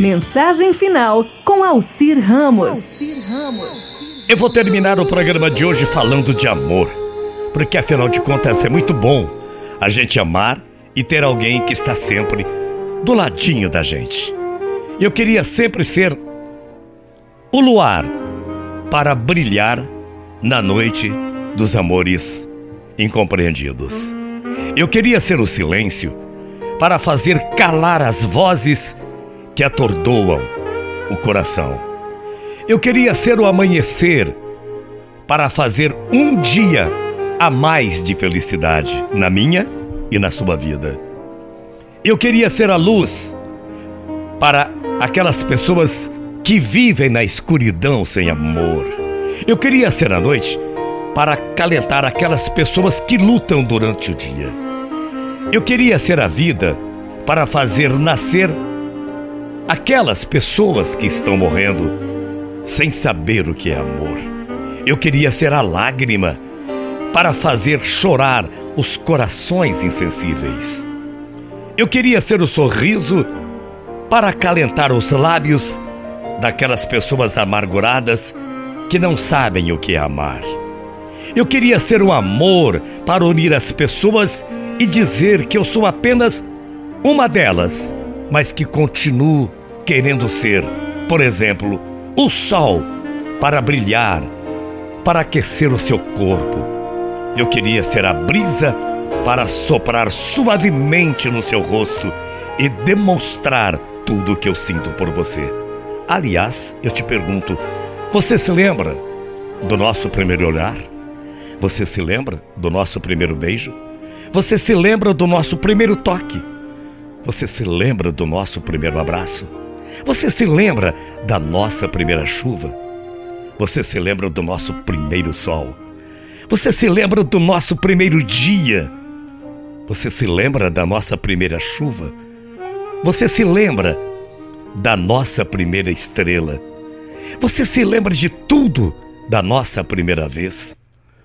Mensagem final com Alcir Ramos. Eu vou terminar o programa de hoje falando de amor, porque afinal de contas é muito bom a gente amar e ter alguém que está sempre do ladinho da gente. Eu queria sempre ser o luar para brilhar na noite dos amores incompreendidos. Eu queria ser o silêncio para fazer calar as vozes que atordoam o coração. Eu queria ser o amanhecer para fazer um dia a mais de felicidade na minha e na sua vida. Eu queria ser a luz para aquelas pessoas que vivem na escuridão sem amor. Eu queria ser a noite para acalentar aquelas pessoas que lutam durante o dia. Eu queria ser a vida para fazer nascer aquelas pessoas que estão morrendo sem saber o que é amor. Eu queria ser a lágrima para fazer chorar os corações insensíveis. Eu queria ser o sorriso para acalentar os lábios daquelas pessoas amarguradas que não sabem o que é amar. Eu queria ser o amor para unir as pessoas e dizer que eu sou apenas uma delas, mas que continuo querendo ser, por exemplo, o sol para brilhar, para aquecer o seu corpo. Eu queria ser a brisa para soprar suavemente no seu rosto e demonstrar tudo o que eu sinto por você. Aliás, eu te pergunto, você se lembra do nosso primeiro olhar? Você se lembra do nosso primeiro beijo? Você se lembra do nosso primeiro toque? Você se lembra do nosso primeiro abraço? Você se lembra da nossa primeira chuva? Você se lembra do nosso primeiro sol? Você se lembra do nosso primeiro dia? Você se lembra da nossa primeira chuva? Você se lembra da nossa primeira estrela? Você se lembra de tudo da nossa primeira vez?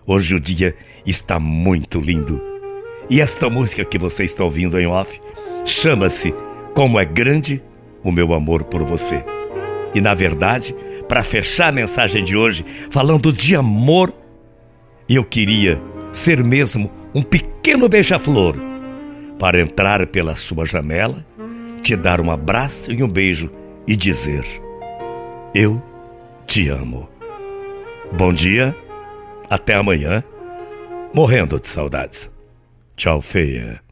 Hoje o dia está muito lindo. E esta música que você está ouvindo em off chama-se Como é Grande o Meu Amor por Você. E na verdade, para fechar a mensagem de hoje, falando de amor, eu queria ser mesmo um pequeno beija-flor para entrar pela sua janela, te dar um abraço e um beijo e dizer: Eu te amo. Bom dia até amanhã, morrendo de saudades. Tchau, feia.